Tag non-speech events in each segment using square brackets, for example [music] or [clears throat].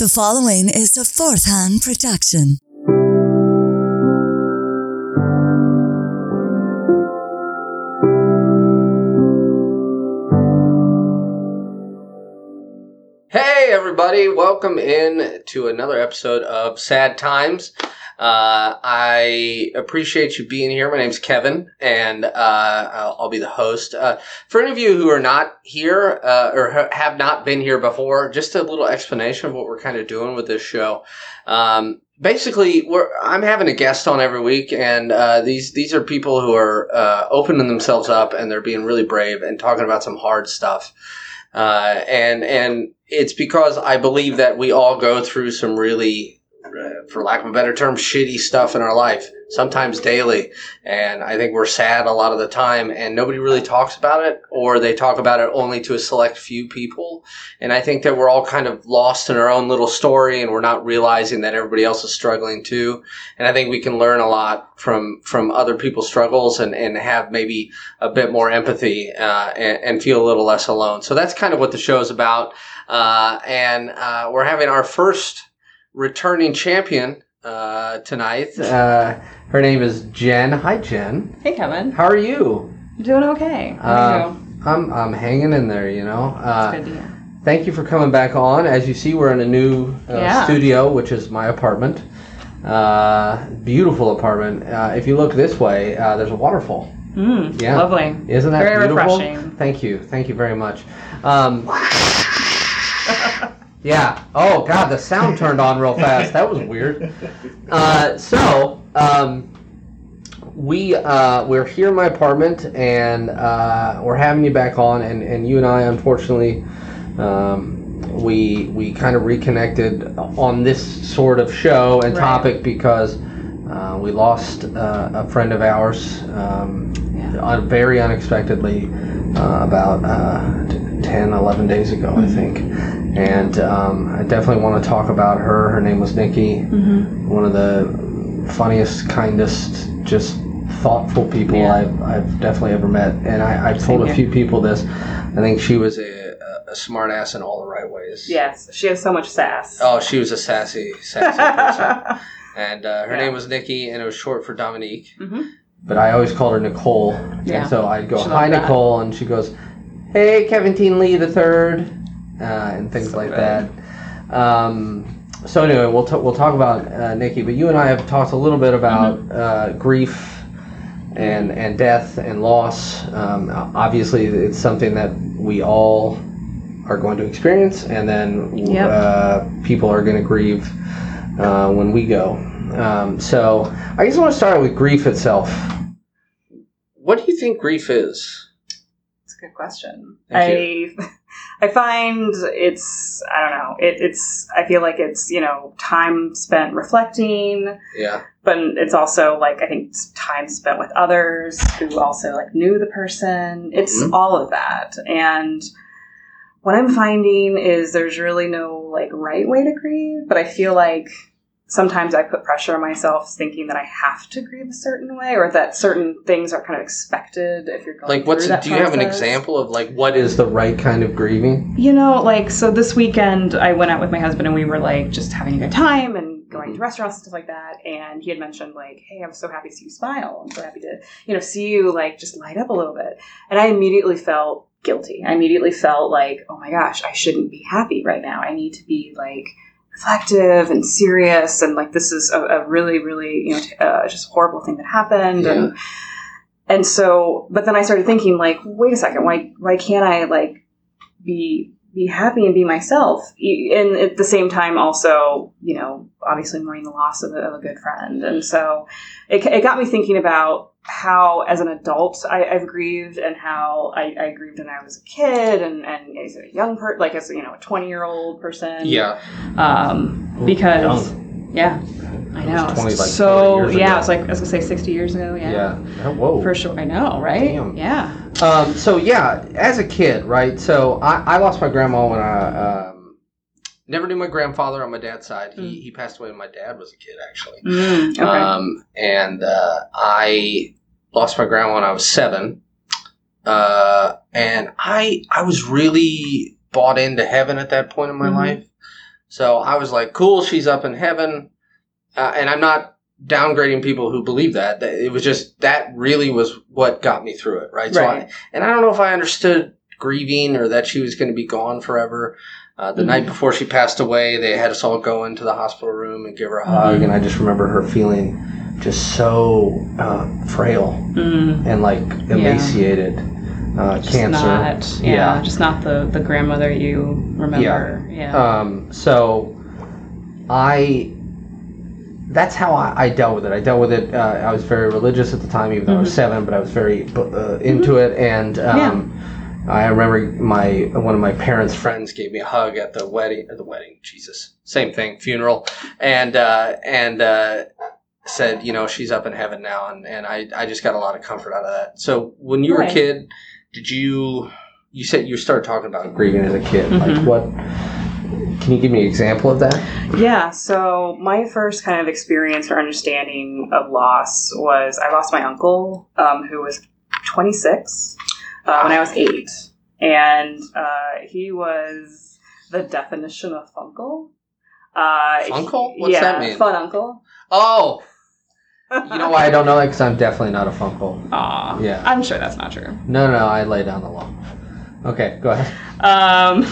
The following is a fourth hand production. Hey, everybody, welcome in to another episode of Sad Times. Uh, I appreciate you being here. My name's Kevin, and uh, I'll, I'll be the host. Uh, for any of you who are not here uh, or ha- have not been here before, just a little explanation of what we're kind of doing with this show. Um, basically, we're I'm having a guest on every week, and uh, these these are people who are uh, opening themselves up and they're being really brave and talking about some hard stuff. Uh, and and it's because I believe that we all go through some really, for lack of a better term, shitty stuff in our life, sometimes daily. And I think we're sad a lot of the time, and nobody really talks about it, or they talk about it only to a select few people. And I think that we're all kind of lost in our own little story, and we're not realizing that everybody else is struggling too. And I think we can learn a lot from from other people's struggles, and and have maybe a bit more empathy, uh, and, and feel a little less alone. So that's kind of what the show is about. Uh, and uh, we're having our first returning champion uh, tonight. Uh, her name is Jen. Hi, Jen. Hey, Kevin. How are you? I'm doing okay. How Uh, are you? I'm I'm hanging in there. You know. Uh, Good to hear. thank you for coming back on. As you see, we're in a new uh, Yeah. studio, which is my apartment. Uh, beautiful apartment. Uh, if you look this way, uh, there's a waterfall. Mm, Yeah. Lovely. Isn't that Very beautiful? refreshing. Thank you. Thank you very much. Um, yeah. Oh God, the sound turned on real fast. That was weird. [laughs] Uh, so um, we uh, we're here in my apartment, and uh, we're having you back on, and, and you and I, unfortunately. Um, we we kind of reconnected on this sort of show and Right. topic because uh, we lost uh, a friend of ours um, un- very unexpectedly uh, about uh, t- 10, 11 days ago, I think. And um, I definitely want to talk about her. Her name was Nikki, one of the funniest, kindest, just thoughtful people Yeah. I've, I've definitely ever met. And I, I've told a few people this. I think she was a, a smart ass in all the right ways. Yes, she has so much sass. Oh, she was a sassy, sassy person. [laughs] And uh, her Yeah. name was Nikki, and it was short for Dominique. Mhm. But I always called her Nicole. Yeah. And so I'd go, She "Hi. Nicole," and she goes, "Hey, Kevin Teen Lee the third, uh, and things So like good. that. Um, so anyway, we'll t- we'll talk about uh, Nikki, but you and I have talked a little bit about Mm-hmm. uh, grief and and death and loss. Um, obviously, it's something that we all are going to experience, and then Yep. uh, people are going to grieve uh, when we go. Um, so I just want to start with grief itself. What do you think grief is? It's a good question. Thank I I find it's I don't know. It, it's I feel like it's you know time spent reflecting, Yeah. but it's also like I think it's time spent with others who also like knew the person. It's Mhm. all of that, and what I'm finding is there's really no like right way to grieve, but I feel like sometimes I put pressure on myself thinking that I have to grieve a certain way or that certain things are kind of expected if you're going Like, what's do you have an example of like what is the right kind of grieving? You know, like so this weekend I went out with my husband and we were like just having a good time and going to restaurants and stuff like that. And he had mentioned like, "Hey, I'm so happy to see you smile. I'm so happy to you know see you like just light up a little bit." And I immediately felt guilty. I immediately felt like, "Oh my gosh, I shouldn't be happy right now. I need to be like." Reflective and serious and like this is a, a really really you know t- uh, just horrible thing that happened and and so but then i started thinking like wait a second why why can't i like be be happy and be myself. And at the same time also you know obviously mourning the loss of a, of a good friend. And so it, it got me thinking about how as an adult I, I've grieved and how I, I grieved when I was a kid and, and as a young person like as you know a 20 year old person. Yeah. um, because yeah I It know 20, like, so yeah it's like I was gonna say 60 years ago yeah, Yeah. Oh, whoa. for sure I know right Damn. yeah Um, so yeah, as a kid, right? So I, I lost my grandma when I um, never knew my grandfather on my dad's side. He Mm. he passed away when my dad was a kid, actually. Mm, okay Um, and uh, I lost my grandma when I was seven. Uh, and I I was really bought into heaven at that point in my Mhm. life. So I was like, cool, she's up in heaven. Uh, and I'm not downgrading people who believe that. It was just that really was what got me through it, right? So I, Right. and I don't know if I understood grieving or that she was going to be gone forever. Uh, the Mhm. night before she passed away, they had us all go into the hospital room and give her a hug, and I just remember her feeling just so uh, frail Mm, and like emaciated. Uh, just cancer. not, yeah, Yeah. just not the the grandmother you remember. Yeah. Um, so I that's how I, I dealt with it. I dealt with it. Uh, I was very religious at the time, even though I was Mhm. seven, but I was very uh, into it. And um, I remember my one of my parents' friends gave me a hug at the wedding. At the wedding, Jesus, same thing, funeral, and uh, and uh, said, you know, she's up in heaven now, and and I I just got a lot of comfort out of that. So when you were a kid, did you? You said you started talking about grieving as a kid. Like Mhm. what? Can you give me an example of that? Yeah, so my first kind of experience or understanding of loss was I lost my uncle, um, who was 26 uh, when I was eight. And uh, he was the definition of funkle. Uh, Funkle? What's yeah, that mean? Fun uncle. Oh, you know why I don't know that? Because I'm definitely not a Funkle. Aw, Yeah. I'm sure that's not true. No, no, I lay down the law. Okay, go ahead. Um,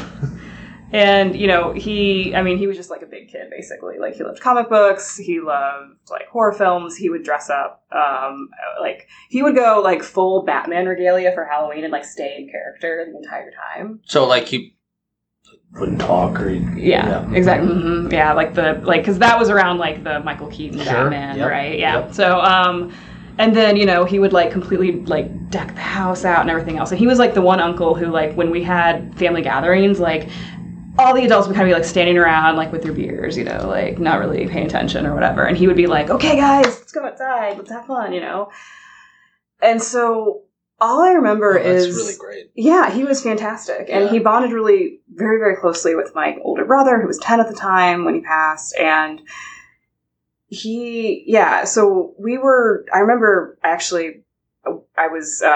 and you know, he, I mean, he was just like a big kid, basically. Like he loved comic books, he loved like horror films. He would dress up, um, like he would go like full Batman regalia for Halloween and like stay in character the entire time. So, like, you wouldn't talk or you, Yeah, exactly. hmm Yeah, like the like because that was around like the Michael Keaton Sure, Batman, yep, right? Yeah. yep. So, um, and then you know he would like completely like deck the house out and everything else. And he was like the one uncle who like when we had family gatherings, like all the adults would kind of be like standing around like with their beers, you know, like not really paying attention or whatever. And he would be like, "Okay, guys, let's go outside, let's have fun," you know. And so all I remember Oh, is really great. yeah, he was fantastic. And Yeah. he bonded really very, very closely with my older brother, who was 10 at the time when he passed. And he, yeah, so we were, I remember actually, I was, uh,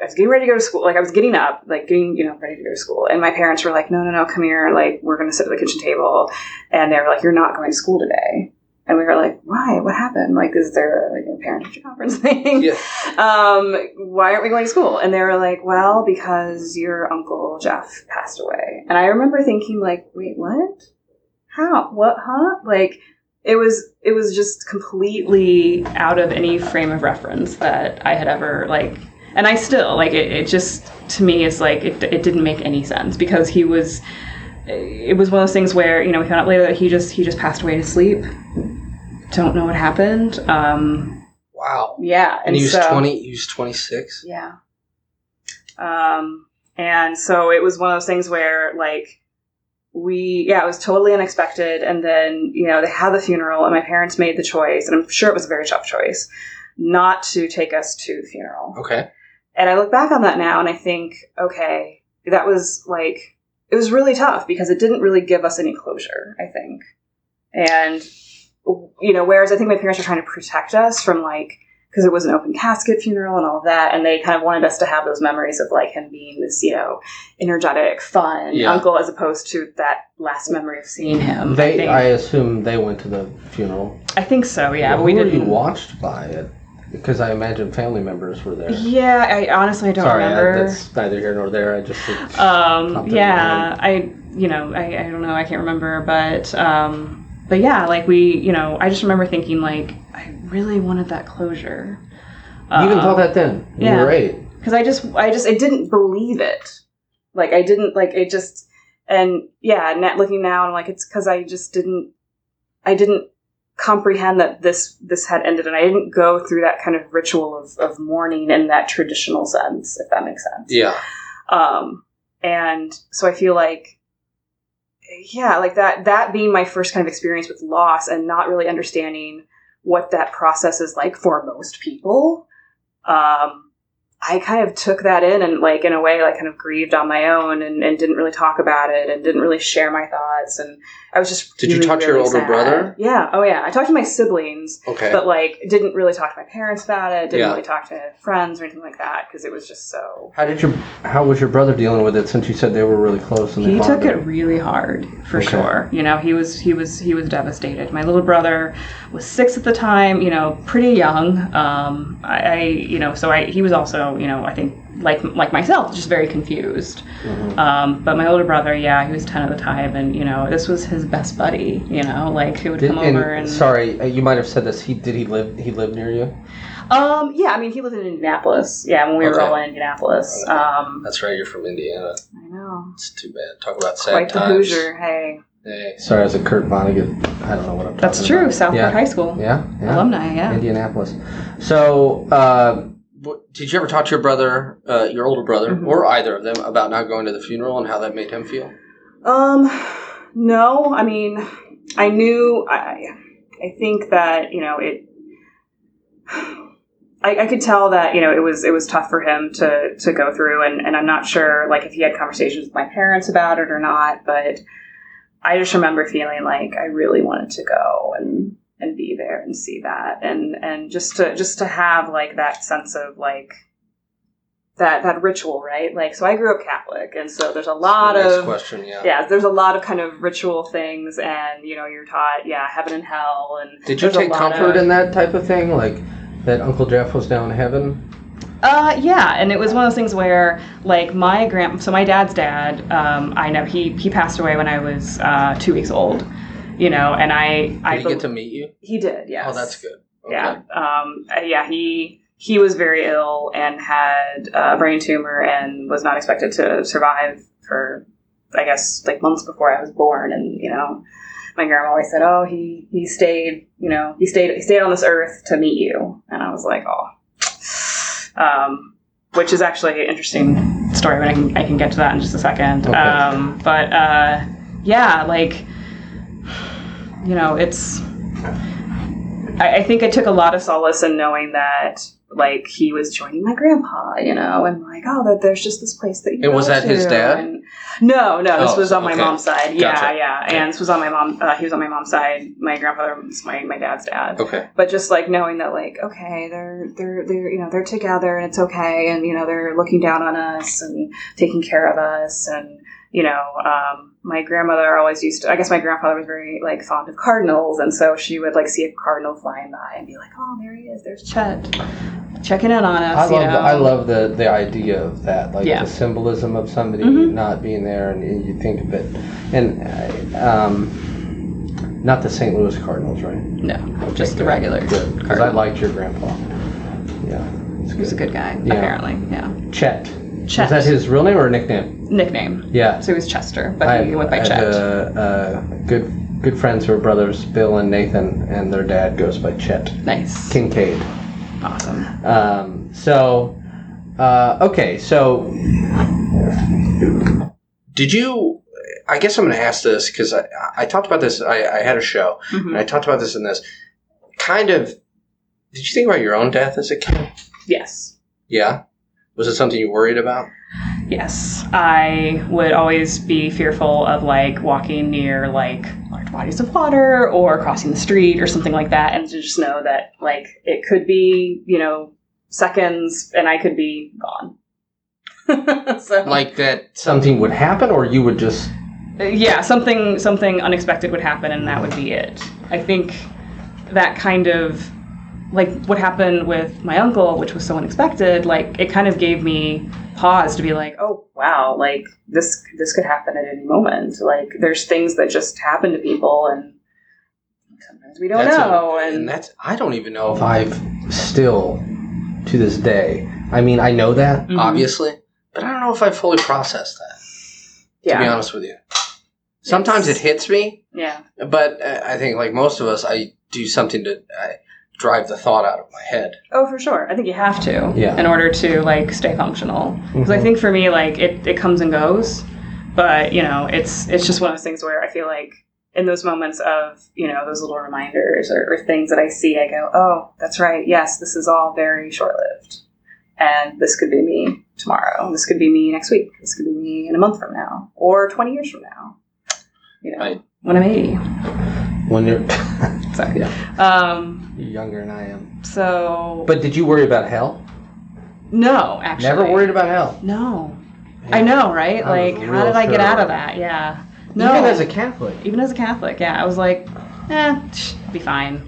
I was getting ready to go to school. Like I was getting up, like getting, you know, ready to go to school. And my parents were like, no, no, no, come here. Like we're going to sit at the kitchen table. And they were like, you're not going to school today. And we were like, why? What happened? Like, is there like a parent teacher [laughs] conference thing? Yeah. um, why aren't we going to school? And they were like, well, because your uncle Jeff passed away. And I remember thinking, like, wait, what? How? What? Huh? Like, it was it was just completely out of any frame of reference that I had ever like. And I still like it. It just to me is like it. It didn't make any sense because he was. It was one of those things where you know we found out later that he just he just passed away to sleep. Don't know what happened. Um, Wow. yeah, And he was so- 20, he was 26. yeah. Um, and so it was one of those things where, like, we, yeah, it was totally unexpected. And then, you know, they had the funeral, and my parents made the choice, and I'm sure it was a very tough choice, not to take us to the funeral. Okay. And I look back on that now and I think, okay, that was like, it was really tough because it didn't really give us any closure, I think. And, you know, whereas I think my parents were trying to protect us from like, because it was an open casket funeral and all of that, and they kind of wanted us to have those memories of like him being this, you know, energetic, fun Yeah. uncle, as opposed to that last memory of seeing him. I They, think, I assume they went to the funeral. I think so, yeah. Well, but we didn't. you watched by it? Because I imagine family members were there. Yeah, I honestly I don't Sorry, I, remember. that's neither here nor there. I just [laughs] um yeah i you know I, I don't know i can't remember but um but yeah like we you know i just remember thinking like i really wanted that closure you even thought that then. You yeah. were eight. because i just i just i didn't believe it like i didn't like it just and yeah net looking now i'm like it's because i just didn't i didn't comprehend that this this had ended and i didn't go through that kind of ritual of, of mourning in that traditional sense if that makes sense Yeah. um and so i feel like yeah like that that being my first kind of experience with loss and not really understanding what that process is like for most people um I kind of took that in and like in a way like kind of grieved on my own and, and didn't really talk about it and didn't really share my thoughts and I was just Did you really, talk to your really older sad. brother? Yeah. Oh yeah. I talked to my siblings, Okay. but like didn't really talk to my parents about it. Didn't Yeah. really talk to friends or anything like that because it was just so. how did your How was your brother dealing with it? Since you said they were really close and they He took it really hard for Okay. sure. You know, he was he was he was devastated. My little brother was six at the time. You know, pretty young. Um, I, I you know, so I he was also you know I think like like myself, just very confused. Mhm. Um, but my older brother, yeah, he was ten at the time, and you know, this was his best buddy. You know, like he would Did- come and- over and sorry, uh, you might have said this. He did he live? He lived near you. um, yeah, I mean, he lived in Indianapolis. Yeah, when we were all in Indianapolis. Um, That's right. You're from Indiana. I know, It's too bad. Talk about sad quite the times. Hoosier. Hey, Hey, sorry, as a Kurt Vonnegut, I don't know what I'm. that's true. about. Southport Yeah. High School Yeah, yeah. alumni. Yeah. Indianapolis. So, uh, did you ever talk to your brother, uh, your older brother, Mhm. or either of them, about not going to the funeral and how that made him feel? Um, no, I mean, I knew. I, I think that you know it. I, I could tell that you know it was it was tough for him to to go through, and, and I'm not sure like if he had conversations with my parents about it or not, but I just remember feeling like I really wanted to go and and be there and see that, and and just to just to have like that sense of like that that ritual, right? Like, so I grew up Catholic, and so there's a lot Next of question, yeah. yeah, there's a lot of kind of ritual things, and you know, you're taught, yeah, heaven and hell, and Did you take comfort of- in that type of thing, like that Uncle Jeff was down in heaven? Uh, yeah, and it was one of those things where, like, my grand, so my dad's dad, um, I know he he passed away when I was uh, two weeks old, you know, and I Did I he get to meet you? he did, yes. Oh, that's good. Okay. Yeah, um, uh, yeah, he he was very ill and had a brain tumor and was not expected to survive for, I guess, like months before I was born. And you know, my grandma always said, "Oh, he he stayed, you know, he stayed he stayed on this earth to meet you." And I was like, "Oh," um, which is actually an interesting story. But I can I can get to that in just a second. Okay. Um, but uh, yeah, like you know, it's. I, I think I took a lot of solace in knowing that like he was joining my grandpa, you know, and like, oh, that there's just this place that you And was that his dad? and- no, no, this Oh, was on my okay. mom's side. Yeah, Gotcha. yeah, Okay. and this was on my mom. Uh, he was on my mom's side. My grandfather was my my dad's dad. Okay. But just like knowing that, like, okay, they're they're they're you know they're together and it's okay, and you know they're looking down on us and taking care of us, and you know, um, my grandmother always used to. I guess my grandfather was very like fond of cardinals, and so she would like see a cardinal flying by and be like, "Oh, there he is. There's Chet, checking in on us." I you love know? the, I love the the idea of that, like Yeah. the symbolism of somebody Mhm. not being there, and you think of it, and um, not the St. Louis Cardinals, right? no, Okay, just the good. regular. Good, because I liked your grandpa. Yeah, He was a good guy, Yeah. apparently. Yeah, Chet. Chet. Is that his real name or nickname? nickname. Yeah. So he was Chester, but I he went by I Chet. had, uh, uh, good good friends who are brothers, Bill and Nathan, and their dad goes by Chet nice, Kincaid. awesome. Um, so, uh, okay, so did you? I guess I'm going to ask this because I, I talked about this. I, I had a show Mhm. and I talked about this in this. Kind of, did you think about your own death as a kid? Yes. Yeah. Was it something you worried about? Yes, I would always be fearful of like walking near like large bodies of water or crossing the street or something like that, and to just know that like it could be you know seconds and I could be gone. [laughs] so Like that something would happen, or you would just yeah, something something unexpected would happen and that would be it. I think that kind of like what happened with my uncle, which was so unexpected, like it kind of gave me pause to be like, oh wow, like this this could happen at any moment. Like there's things that just happen to people and sometimes we don't That's a- know and and that's I don't even know if I've still to this day. I mean, I know that Mhm. obviously, but I don't know if I fully processed that. Yeah. To be honest with you, sometimes it hits me, Yeah. but uh, I think like most of us, I do something to uh, drive the thought out of my head. Oh, for sure. I think you have to Yeah. in order to like stay functional. Because I Mhm. think for me, like it, it comes and goes, but you know, it's it's just one of those things where I feel like in those moments of you know those little reminders or, or things that I see, I go, oh, that's right. Yes, this is all very short lived, And this could be me tomorrow. This could be me next week. This could be me in a month from now or 20 years from now. You know, Right. when I'm 80. When you're, [laughs] Sorry. yeah, Um, you're younger than I am. so, But did you worry about hell? no, actually. Never worried about hell. No. I know, right? I Like, how did I get out of that? Yeah. No. Even as a Catholic. even as a Catholic, yeah. I was like, eh, tch, be fine.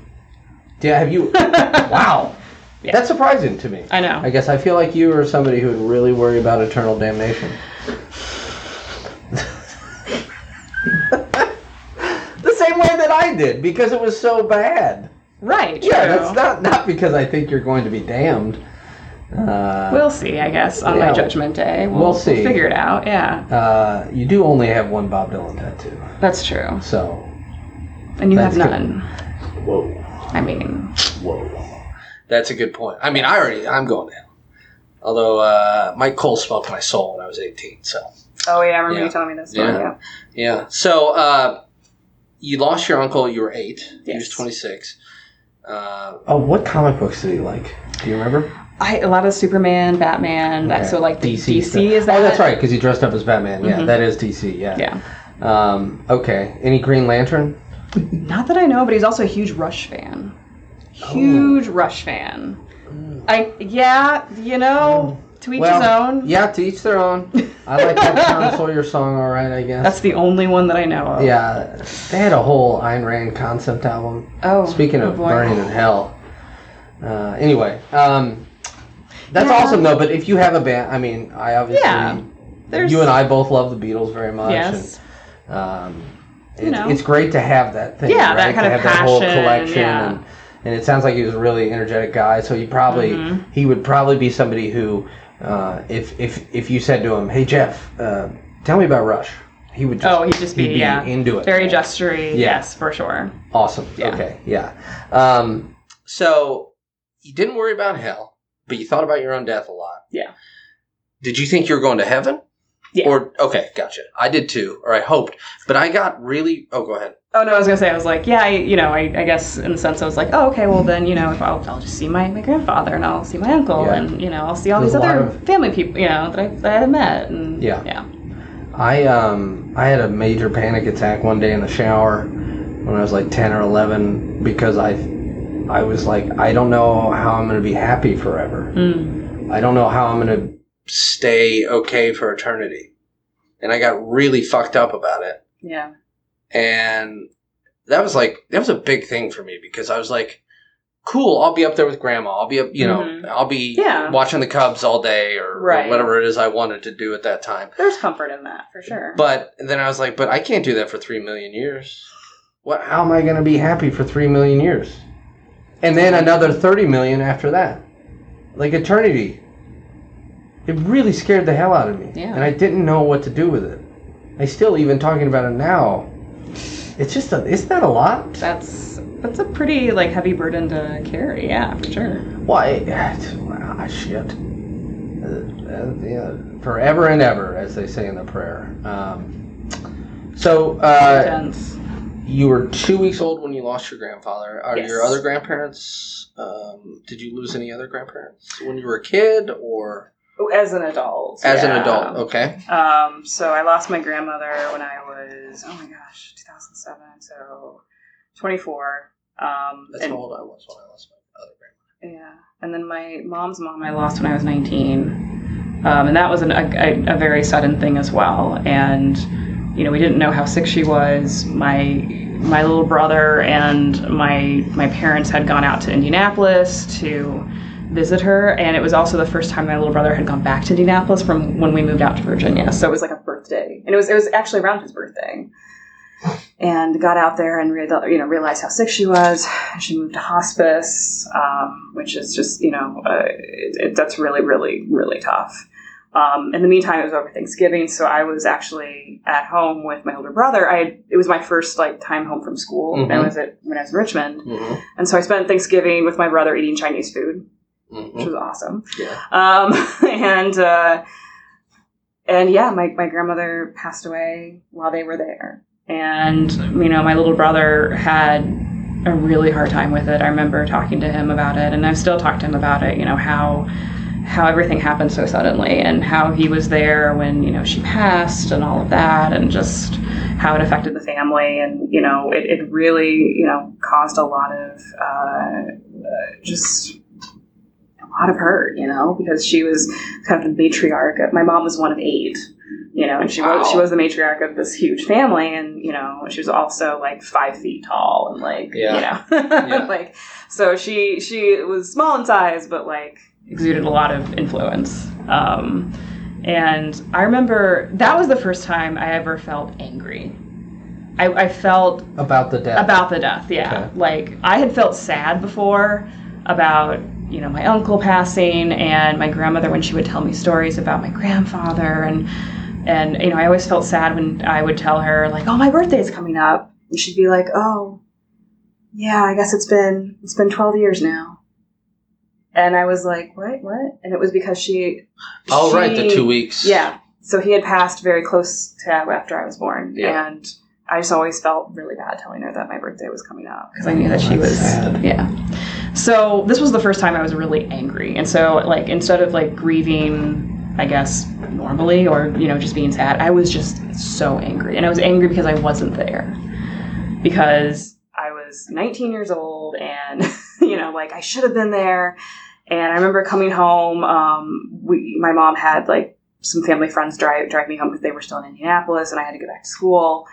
Yeah, have you? [laughs] wow. Yeah. That's surprising to me. I know. I guess I feel like you are somebody who would really worry about eternal damnation. [laughs] the same way that I did because it was so bad. Right. Yeah, true. that's not not because I think you're going to be damned. Uh, we'll see, I guess, on yeah, my judgment day. We'll, we'll see. We'll figure it out, yeah. Uh, you do only have one Bob Dylan tattoo. That's true. So. And you have none. Good. Whoa. I mean. Whoa. That's a good point. I mean, I already, I'm going down. Although uh, Mike Cole smoked my soul when I was 18, so. Oh, yeah, I remember yeah. you telling me this. Yeah. yeah. Yeah. So, uh, you lost your uncle, you were eight, yes. he was 26. Uh, oh, what comic books did he like? Do you remember? I a lot of Superman, Batman. That Okay. so like DC, stuff. is that? Oh, that's right, because he dressed up as Batman. Yeah, Mhm. that is DC. Yeah. Yeah. Um, okay. Any Green Lantern? [laughs] Not that I know, but he's also a huge Rush fan. Huge Rush fan. I yeah, you know, to each his own. yeah, to each their own. [laughs] I like that Tom Sawyer song. All right, I guess. That's the only one that I know of. yeah. They had a whole Ayn Rand concept album. Oh. Speaking oh of burning in hell. Uh, anyway, um, that's Yeah. awesome though. But if you have a band, I mean, I obviously, Yeah. There's you and I both love the Beatles very much. Yes. And, um, You it's, know. it's great to have that thing. Yeah, right? that kind to of have that whole passion, collection. yeah. And, and it sounds like he was a really energetic guy. So he probably Mhm. he would probably be somebody who, uh, if if if you said to him, "Hey Jeff, uh, tell me about Rush," he would. Just, Oh, he'd just be, he'd be yeah, into it. very gestury. Yeah. Yes, for sure. Awesome. Yeah. Okay. Yeah. Um, so you didn't worry about hell, but you thought about your own death a lot. Yeah. Did you think you were going to heaven? Yeah. Or okay, gotcha. I did too, or I hoped, but I got really. Oh, go ahead. Oh no, I was gonna say I was like, yeah, I, you know, I, I guess in the sense I was like, oh okay, well then you know, if I'll, I'll just see my, my grandfather and I'll see my uncle Yeah. and you know I'll see all There's these other of- family people, you know, that I that I haven't met and Yeah. yeah, I um I had a major panic attack one day in the shower when I was like ten or eleven because I I was like I don't know how I'm going to be happy forever. mm. I don't know how I'm going to stay okay for eternity, and I got really fucked up about it. yeah, and that was like that was a big thing for me because I was like, cool, I'll be up there with grandma. I'll be up, you know, Mhm. I'll be Yeah. watching the Cubs all day or, or whatever it is I wanted to do at that time. there's comfort in that for sure. But then I was like, but I can't do that for three million years. What? How am I going to be happy for three million years? And then another thirty million after that, like eternity. It really scared the hell out of me, Yeah. and I didn't know what to do with it. I still even talking about it now. It's just a, isn't that a lot? that's that's a pretty like heavy burden to carry. Yeah, for sure. Why? [sighs] Ah, shit. Uh, uh, yeah, forever and ever, as they say in the prayer. Um, so, uh, you were two weeks old when you lost your grandfather. Are Yes. your other grandparents? Um, did you lose any other grandparents when you were a kid or As an adult. as an adult? Okay. Um, so I lost my grandmother when I was oh my gosh, 2007, so 24. Um, That's and, how old I was when I lost my other grandmother. yeah, and then my mom's mom I lost when I was 19, um, and that was an, a, a, a very sudden thing as well. And you know, we didn't know how sick she was. My my little brother and my my parents had gone out to Indianapolis to visit her, and it was also the first time my little brother had gone back to Indianapolis from when we moved out to Virginia. So it was like a birthday, and it was it was actually around his birthday. And got out there and real, you know realized how sick she was. She moved to hospice, um, which is just you know uh, it, it, that's really really really tough. Um, in the meantime, it was over Thanksgiving, so I was actually at home with my older brother. I had, it was my first like time home from school. Mhm. I was at when I was in Richmond, Mm-hmm. and so I spent Thanksgiving with my brother eating Chinese food, which Mm-hmm. was awesome. Yeah. Um, [laughs] and uh, and yeah, my my grandmother passed away while they were there, and you know my little brother had a really hard time with it. I remember talking to him about it, and I've still talked to him about it. You know how how everything happened so suddenly and how he was there when you know she passed and all of that and just how it affected the family and you know it, it really you know caused a lot of uh, just a lot of hurt you know because she was kind of the matriarch of, my mom was one of eight you know and she Wow. was she was the matriarch of this huge family and you know she was also like five feet tall and like Yeah. you know [laughs] Yeah. like so she she was small in size but like exuded a lot of influence um, and i remember that was the first time i ever felt angry i, I felt About the death. about the death yeah Okay. like i had felt sad before about you know my uncle passing and my grandmother when she would tell me stories about my grandfather and and you know i always felt sad when i would tell her like oh my birthday's coming up and she'd be like oh yeah i guess it's been it's been 12 years now and i was like what what and it was because she oh, right, the two weeks. yeah. So he had passed very close to after I was born, Yeah. and I just always felt really bad telling her that my birthday was coming up because I knew that she was sad. yeah. So this was the first time I was really angry, and so like instead of like grieving, I guess normally or you know just being sad, I was just so angry, and I was angry because I wasn't there because I was 19 years old and [laughs] you know like I should have been there. And I remember coming home. Um, we, my mom had like some family friends drive drive me home because they were still in Indianapolis, and I had to go back to school.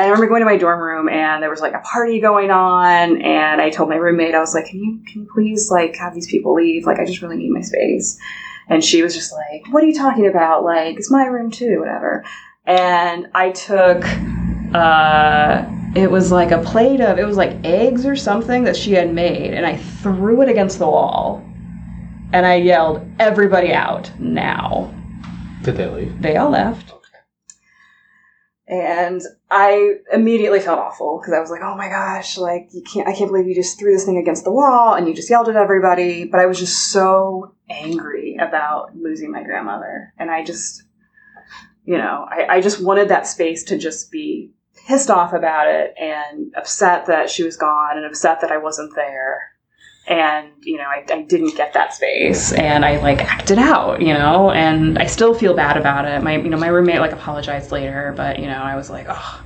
I remember going to my dorm room, and there was like a party going on. And I told my roommate, I was like, "Can you can you please like have these people leave? Like, I just really need my space." And she was just like, "What are you talking about? Like, it's my room too, whatever." And I took, uh, it was like a plate of, it was like eggs or something that she had made, and I threw it against the wall. And I yelled, "Everybody out now!" Did they leave? They all left. And I immediately felt awful because I was like, "Oh my gosh! Like you can't! I can't believe you just threw this thing against the wall and you just yelled at everybody." But I was just so angry about losing my grandmother, and I just, you know, I, I just wanted that space to just be pissed off about it and upset that she was gone and upset that I wasn't there. And, you know, I, I didn't get that space and I like acted out, you know, and I still feel bad about it. My, you know, my roommate like apologized later, but, you know, I was like, oh,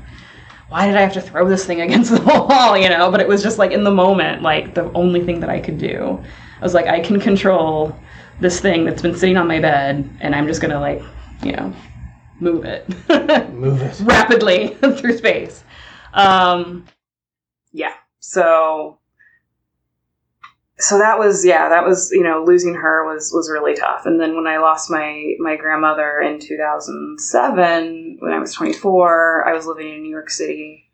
why did I have to throw this thing [laughs] against the wall, you know? But it was just like in the moment, like the only thing that I could do. I was like, I can control this thing that's been sitting on my bed and I'm just gonna like, you know, move it. [laughs] Move it. rapidly [laughs] through space. Um, yeah. So, so that was yeah, that was you know losing her was was really tough. And then when I lost my my grandmother in 2007, when I was 24, I was living in New York City,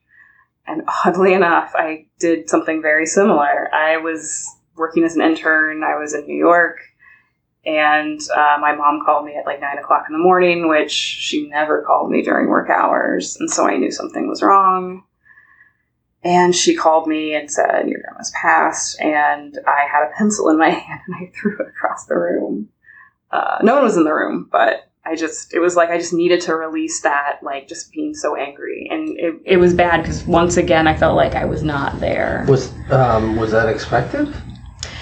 and oddly enough, I did something very similar. I was working as an intern. I was in New York. And uh, my mom called me at like nine o'clock in the morning, which she never called me during work hours. And so I knew something was wrong. And she called me and said, Your grandma's passed. And I had a pencil in my [laughs] hand and I threw it across the room. Uh, no one was in the room, but I just, it was like I just needed to release that, like just being so angry. And it, it was bad because once again, I felt like I was not there. Was um was that expected?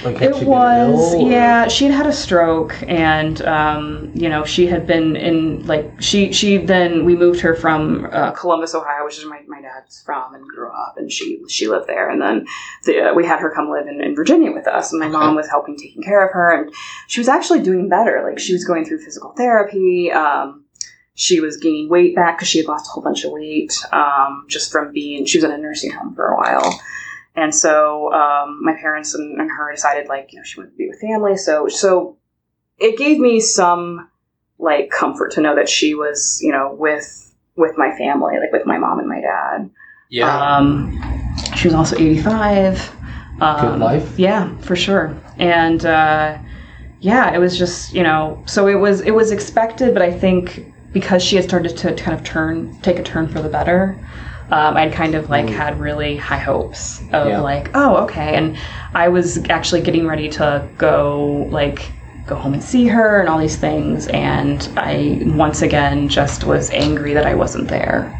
Like It was, or- yeah. She had had a stroke, and um, you know, she had been in like she she then we moved her from uh, Columbus, Ohio, which is my, my dad's from and grew up, and she she lived there, and then the, we had her come live in, in Virginia with us, and my mom was helping taking care of her, and she was actually doing better. Like she was going through physical therapy. Um, she was gaining weight back because she had lost a whole bunch of weight um, just from being. She was in a nursing home for a while. And so um, my parents and, and her decided like you know she wanted to be with family. So so it gave me some like comfort to know that she was you know with with my family, like with my mom and my dad. Yeah. Um, she was also eighty five. Um, Good life. Yeah, for sure. And uh, yeah, it was just you know so it was it was expected, but I think because she had started to kind of turn take a turn for the better um, I'd kind of like Mm. had really high hopes of Yeah. like, oh, okay. And I was actually getting ready to go like go home and see her and all these things. And I once again just was angry that I wasn't there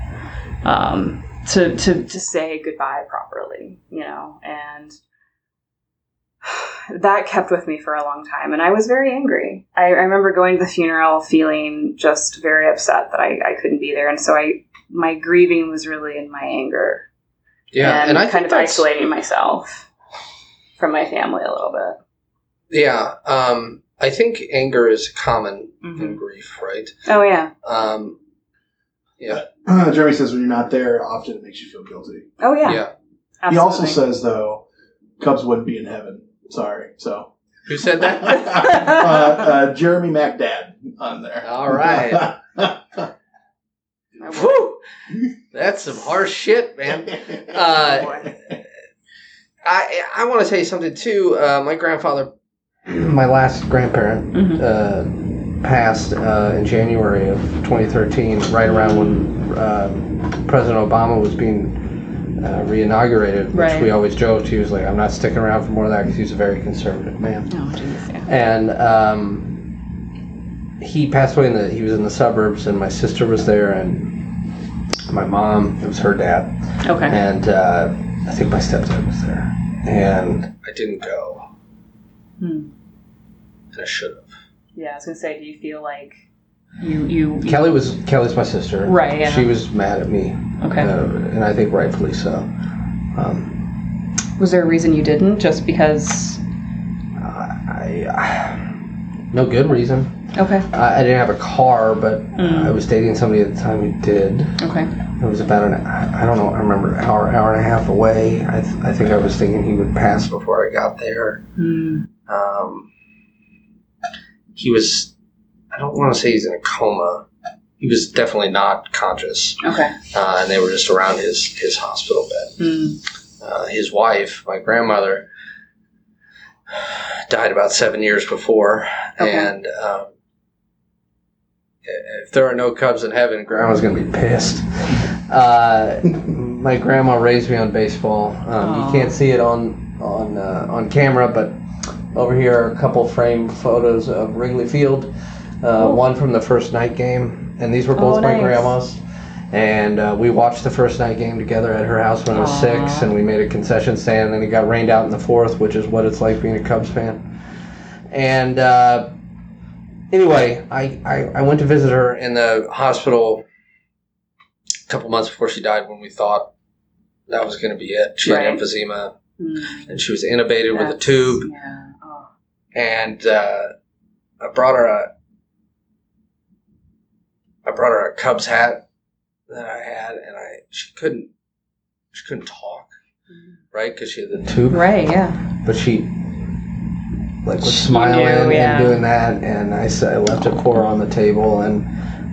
um, to to to say goodbye properly, you know. And [sighs] that kept with me for a long time, and I was very angry. I, I remember going to the funeral feeling just very upset that I, I couldn't be there, and so I my grieving was really in my anger Yeah, and, and, I kind think of isolating myself from my family a little bit. Yeah, um, I think anger is common in Mhm. grief, right? Oh yeah, Um, yeah, Uh, Jeremy says when you're not there, often it makes you feel guilty. oh yeah. yeah. Absolutely. He also says though, Cubs wouldn't be in heaven. Sorry. So Who said that? [laughs] uh, uh, Jeremy McDad on there. All right. [laughs] Woo! That's some harsh shit, man. [laughs] Uh, I I want to tell you something too. Uh, my grandfather, [clears throat] my last grandparent, Mhm. uh, passed uh, in January of 2013, right around when uh, President Obama was being uh, reinaugurated. Which Right. we always joked he was like, "I'm not sticking around for more of that because he's a very conservative man." Oh jeez, yeah. and um, he passed away in the he was in the suburbs and my sister was there and my mom it was her dad Okay. and uh, i think my stepdad was there and i didn't go Hmm. and i should have Yeah, I was gonna say, do you feel like you you kelly was kelly's my sister Right, yeah. she was mad at me okay? uh, and i think rightfully so um, Was there a reason you didn't? Just because? I, I no good reason Okay. I, I didn't have a car but Mm. i was dating somebody at the time who did Okay. It was about an I don't know I remember an hour hour and a half away. I th- I think I was thinking he would pass before I got there. Hmm. Um, he was I don't want to say he's in a coma. He was definitely not conscious, Okay. uh, and they were just around his his hospital bed. Hmm. Uh, his wife, my grandmother, died about seven years before, Okay. and um, if there are no Cubs in heaven, Grandma's going to be pissed. Uh, [laughs] my grandma raised me on baseball. Um, you can't see it on on uh, on camera, but over here are a couple framed photos of Wrigley Field. Uh, Oh. One from the first night game, and these were both Oh, my grandma's. And uh, we watched the first night game together at her house when I was six, and we made a concession stand, and then it got rained out in the fourth, which is what it's like being a Cubs fan. And uh, anyway, I, I, I went to visit her in the hospital a couple months before she died when we thought that was going to be it. She Right. had emphysema, Hmm. and she was intubated with a tube, Yeah. Oh. and uh, I brought her a I brought her a Cubs hat that I had, and I she couldn't she couldn't talk, right? Because she had the tube, Right. Yeah. but she like was She smiling knew, yeah. and doing that, and I said I left a core on the table, and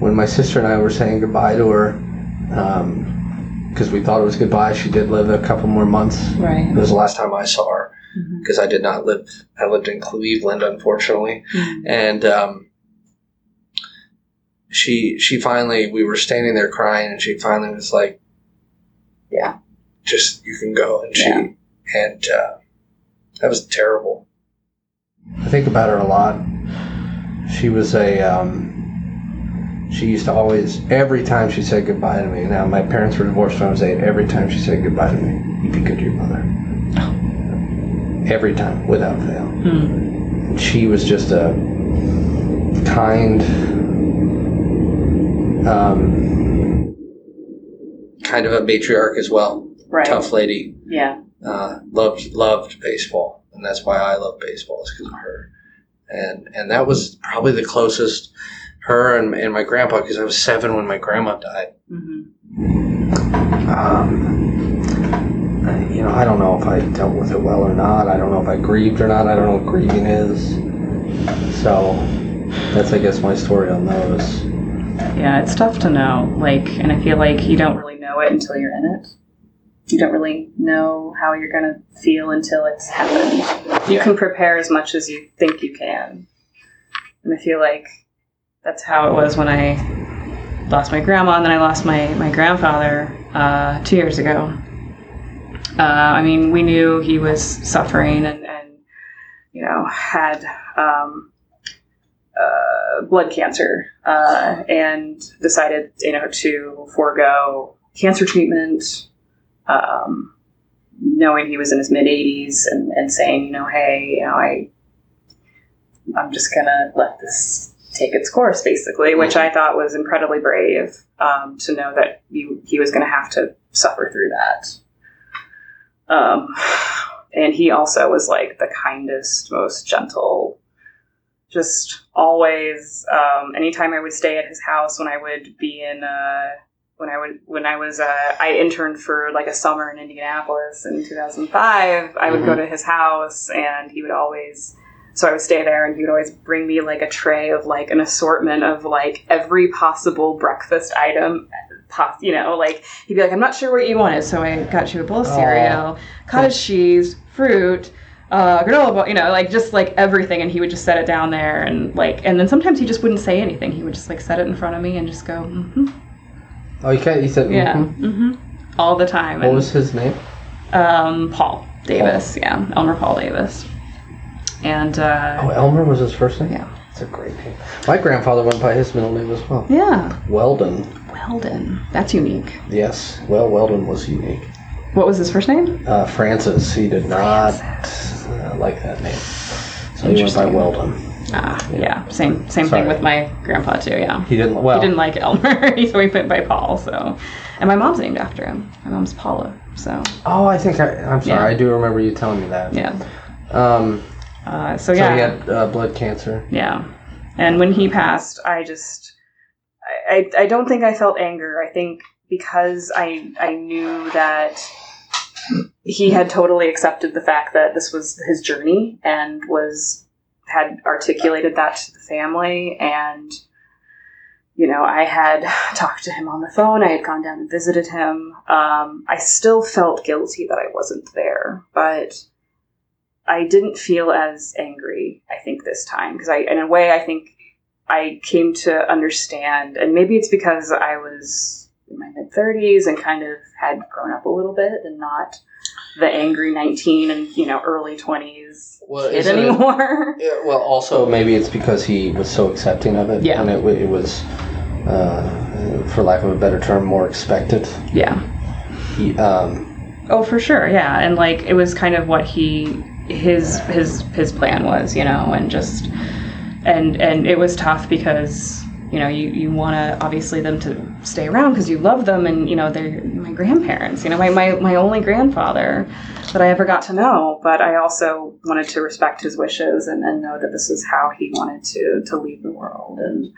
when my sister and I were saying goodbye to her, because we thought it was goodbye, she did live a couple more months. Right. It was the last time I saw her because I did not live. I lived in Cleveland, unfortunately, Mhm. and um, she she finally we were standing there crying, and she finally was like, Yeah. just you can go," and she Yeah. and uh, that was terrible. I think about her a lot. She was a. Um, she used to always, every time she said goodbye to me. Now my parents were divorced when I was eight. Every time she said goodbye to me, you be good to your mother. Every time, without fail. Hmm. And she was just a kind, um, kind of a matriarch as well. Right. Tough lady. Yeah. Uh, loved loved baseball, and that's why I love baseball is because of her. And and that was probably the closest her and, and my grandpa because I was seven when my grandma died. hmm Um, I- you know, I don't know if I dealt with it well or not. I don't know if I grieved or not. I don't know what grieving is. So that's, I guess, my story on those. Yeah, it's tough to know. Like, and I feel like you don't really know it until you're in it. You don't really know how you're gonna feel until it's happened. You can prepare as much as you think you can. And I feel like that's how it was when I lost my grandma and then I lost my, my grandfather uh, two years ago. Uh, I mean, we knew he was suffering and, and you know, had um, uh, blood cancer uh, and decided, you know, to forego cancer treatment, um, knowing he was in his mid 80s and, and saying, you know, hey, you know, I, I'm just gonna let this take its course, basically, which I thought was incredibly brave um, to know that he, he was going to have to suffer through that. Um, and he also was like the kindest, most gentle, just always. Um, anytime I would stay at his house, when I would be in, uh, when I would, when I was, uh, I interned for like a summer in Indianapolis in 2005. I would go Mhm. to his house, and he would always. So I would stay there, and he would always bring me like a tray of like an assortment of like every possible breakfast item. You know, like he'd be like, "I'm not sure what you wanted, so I got you a bowl of Aw. cereal, cottage cheese, fruit, uh, granola bowl, you know, like just like everything." And he would just set it down there, and like, and then sometimes he just wouldn't say anything. He would just like set it in front of me and just go, mm-hmm, Oh, you can't. You said. "Yeah, mhm. mm-hmm," all the time. What And, was his name? um, Paul Davis? Yeah, Elmer Paul Davis. And uh, Oh, Elmer was his first name. Yeah. It's a great name. My grandfather went by his middle name as well. yeah, Weldon. Weldon. That's unique. Yes. Well, Weldon was unique. What was his first name? Uh, Francis. He did not uh, like that name, so he went by Interesting. Weldon. Ah, yeah, same same Sorry. thing with my grandpa too. Yeah. He didn't. Well, He didn't like Elmer, [laughs] so he went by Paul. So, and my mom's named after him. My mom's Paula. So, Oh, I think I. I'm sorry. Yeah. I do remember you telling me that. yeah. Um. Uh, so So yeah, he had uh, blood cancer. yeah. And when he passed, I just, I, I, I don't think I felt anger. I think because I, I knew that he had totally accepted the fact that this was his journey and was had articulated that to the family. And you know i had [laughs] talked to him on the phone. I had gone down and visited him. Um, i still felt guilty that i wasn't there but i didn't feel as angry i think this time. Because i in a way i think i came to understand and maybe it's because i was in my mid 30s and kind of had grown up a little bit and not the angry 19 and you know early 20s Well, kid isn't it- anymore [laughs] well, also maybe it's because he was so accepting of it, Yeah. and it, it was, uh, for lack of a better term, more expected. yeah He, um, Oh, for sure, yeah, and like it was kind of what he his his his plan was, you know, and just and and it was tough because you know you you want to obviously them to stay around because you love them and you know they're my grandparents, you know, my my my only grandfather that I ever got to know, but I also wanted to respect his wishes and, and know that this is how he wanted to to leave the world and.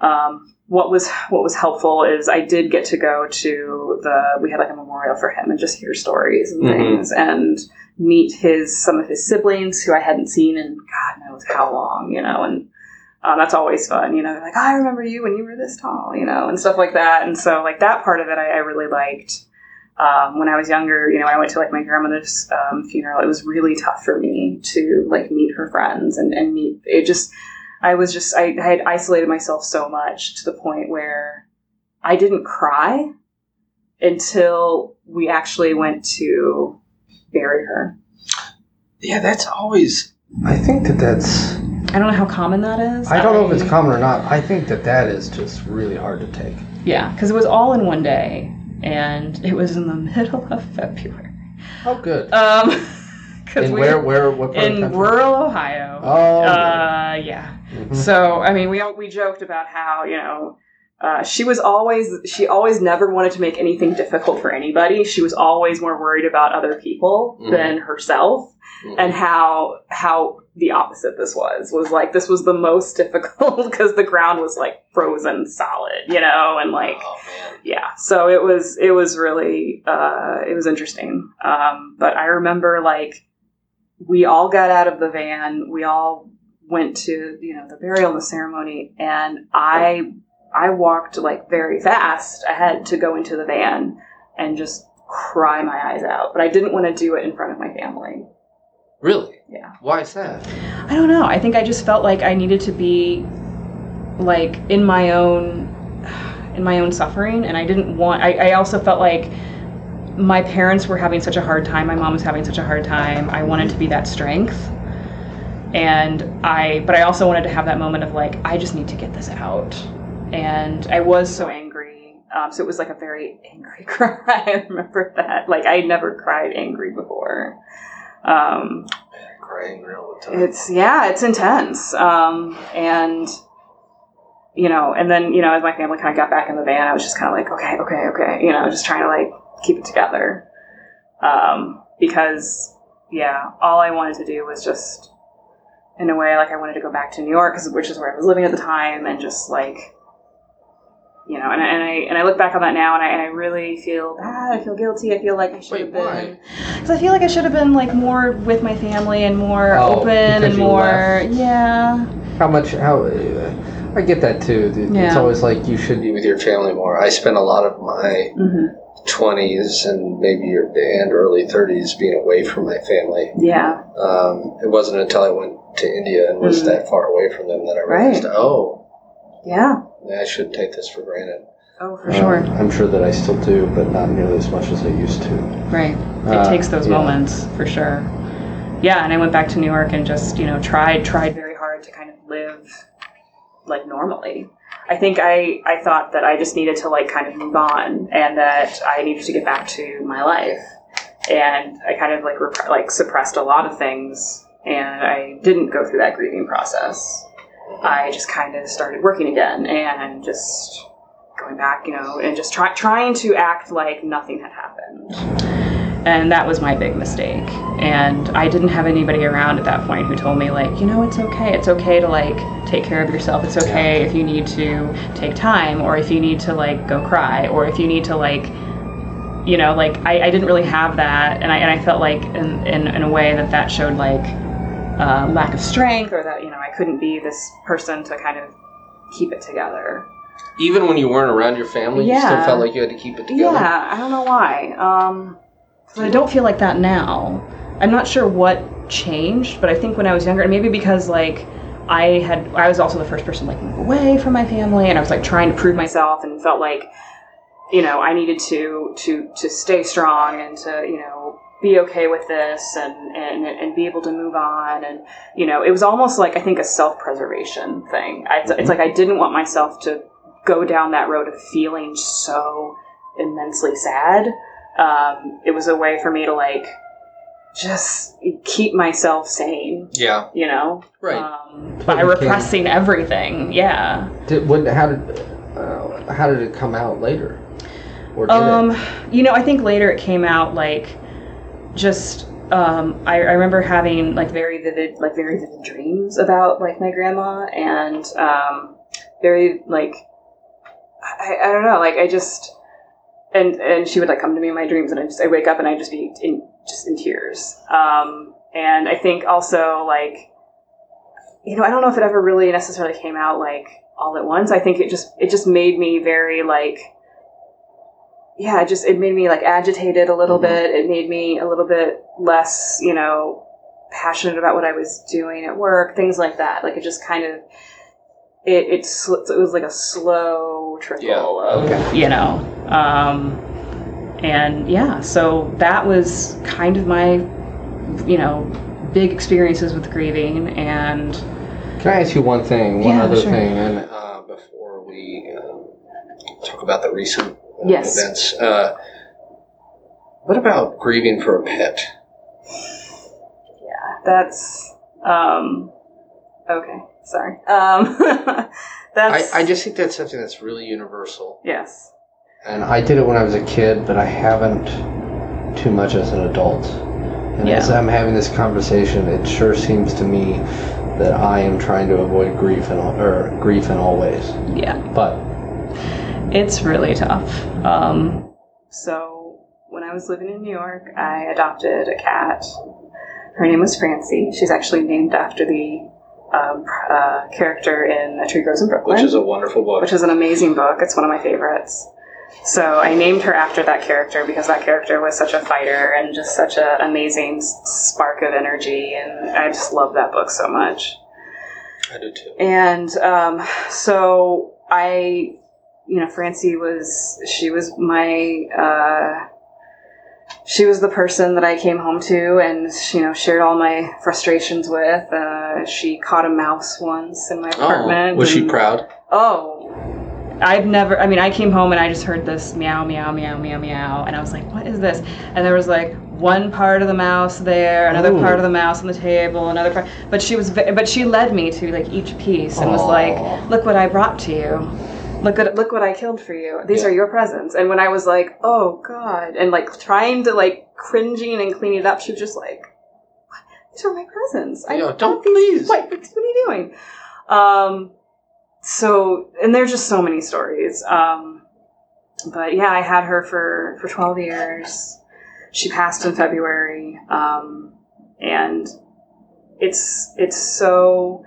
Um, what was what was helpful is I did get to go to the we had like a memorial for him and just hear stories and Mhm. things and meet his some of his siblings who I hadn't seen in God knows how long, you know, and um, that's always fun, you know. They're like, I remember you when you were this tall, you know, and stuff like that. And so like that part of it, I, I really liked. Um, when I was younger, you know, I went to like my grandmother's um, funeral. It was really tough for me to like meet her friends and, and meet. It just, I was just, I, I had isolated myself so much to the point where I didn't cry until we actually went to bury her. yeah, that's always. I think that that's. I don't know how common that is. I don't know if it's common or not. I think that that is just really hard to take. Yeah, because it was all in one day, and it was in the middle of February. Oh, good. Um, [laughs] because we where, where, what part in rural Ohio. Oh, Uh, yeah. mhm. So I mean, we all- we joked about how you know. Uh, she was always she always never wanted to make anything difficult for anybody. She was always more worried about other people Mhm. than herself, Mhm. and how how the opposite this was was like this was the most [laughs] difficult because the ground was like frozen solid, you know, and like Oh yeah. So it was it was really uh it was interesting. Um but i remember like we all got out of the van we all went to you know the burial and the ceremony and i i walked like very fast ahead to go into the van and just cry my eyes out. But i didn't want to do it in front of my family Really? Yeah. Why is that? I don't know. I think I just felt like I needed to be like in my own in my own suffering and I didn't want I, I also felt like my parents were having such a hard time, my mom was having such a hard time. I wanted to be that strength. And I but I also wanted to have that moment of like, I just need to get this out. And I was so angry. Um, so it was like a very angry [laughs] cry. I remember that. Like I had never cried angry before. Um, Crying all the time. it's yeah, it's intense. Um, and you know, and then you know, as my family kind of got back in the van, I was just kind of like, okay, okay, okay, you know, just trying to like keep it together. Um, because yeah, all I wanted to do was just, in a way, like I wanted to go back to New York, which is where I was living at the time, and just like. You know, and I, and I and I look back on that now, and I, and I really feel bad. I feel guilty. I feel like I should Wait, have been. Because I feel like I should have been like more with my family and more Oh, open and more, yeah, How much? How? Uh, I get that too. It's Yeah. always like you should be with your family more. I spent a lot of my hmm twenties and maybe your and early thirties being away from my family. yeah, Um, it wasn't until I went to India and was Mm. that far away from them that I realized, Right. oh, yeah. I should take this for granted. Oh, for sure. Um, I'm sure that I still do, but not nearly as much as I used to. Right. It Uh, takes those yeah. moments for sure. Yeah, and I went back to New York and just, you know, tried tried very hard to kind of live like normally. I think I I thought that I just needed to like kind of move on and that I needed to get back to my life. And I kind of like rep- like suppressed a lot of things and I didn't go through that grieving process. I just kind of started working again and just going back, you know, and just try, trying to act like nothing had happened. And that was my big mistake. And I didn't have anybody around at that point who told me, like, you know, it's okay. It's okay to, like, take care of yourself. It's okay if you need to take time or if you need to, like, go cry or if you need to, like, you know, like, I, I didn't really have that. And I, and I felt like, in, in, in a way, that that showed, like, uh, lack of strength or that, you know, I couldn't be this person to kind of keep it together. Even when you weren't around your family, you still felt like you had to keep it together. Yeah, I don't know why. Um, 'cause I don't feel like that now. I'm not sure what changed, but I think when I was younger, and maybe because like I had, I was also the first person like move away from my family, and I was like trying to prove myself, and felt like, you know, I needed to to to stay strong and to you know be okay with this and and and be able to move on, and you know, it was almost like I think a self preservation thing. I, it's like I didn't want myself to go down that road of feeling so immensely sad. Um, it was a way for me to like just keep myself sane, Yeah. you know, Right. um, But by you can't- repressing everything. Yeah. Did, what, how did uh, how did it come out later? Or did Um, it? you know, I think later it came out like just. Um, I, I remember having like very vivid, like very vivid dreams about like my grandma, and um, very like I, I don't know, like I just and and she would like come to me in my dreams, and I just I wake up and I just be in just in tears. Um, and I think also like you know I don't know if it ever really necessarily came out like all at once. I think it just it just made me very like yeah, it just it made me like agitated a little Mhm. bit. It made me a little bit less, you know, passionate about what I was doing at work, things like that. Like it just kind of it it, sl- it was like a slow trickle Yeah, of okay. you know, um, and yeah, so that was kind of my you know big experiences with grieving and Can I ask you one thing? One Yeah, other sure. thing, and uh, before we um, talk about the recent Yes. events, uh, what about grieving for a pet? yeah, that's um, okay. Sorry, um, [laughs] I, that's I just think that's something that's really universal. yes. And I did it when I was a kid, but I haven't too much as an adult. And as I'm having this conversation, it sure seems to me that I am trying to avoid grief in all, or grief in all ways. Yeah. But It's really tough. Um, so when I was living in New York, I adopted a cat. Her name was Francie. She's actually named after the um, uh, character in A Tree Grows in Brooklyn, which is a wonderful book. which is an amazing book. It's one of my favorites. So I named her after that character because that character was such a fighter and just such an amazing spark of energy, and I just love that book so much. I do too. And um, so I, you know, Francie was, she was my, uh, she was the person that I came home to and, you know, shared all my frustrations with. Uh, she caught a mouse once in my apartment. Oh, was she proud? Oh, I've never. I mean, I came home and I just heard this meow, meow, meow, meow, meow, and I was like, "What is this?" And there was like one part of the mouse there, another Ooh. part of the mouse on the table, another part. But she was, but she led me to like each piece and was like, "Look what I brought to you." Look at look what I killed for you. These Yeah. are your presents. And when I was like, "Oh God," and like trying to like cringing and clean it up, she was just like, "What? "These are my presents." I Yeah, don't these- please. What? What are you doing? Um, so and there's just so many stories. Um, but yeah, I had her for for 12 years. She passed in February, um, and it's it's so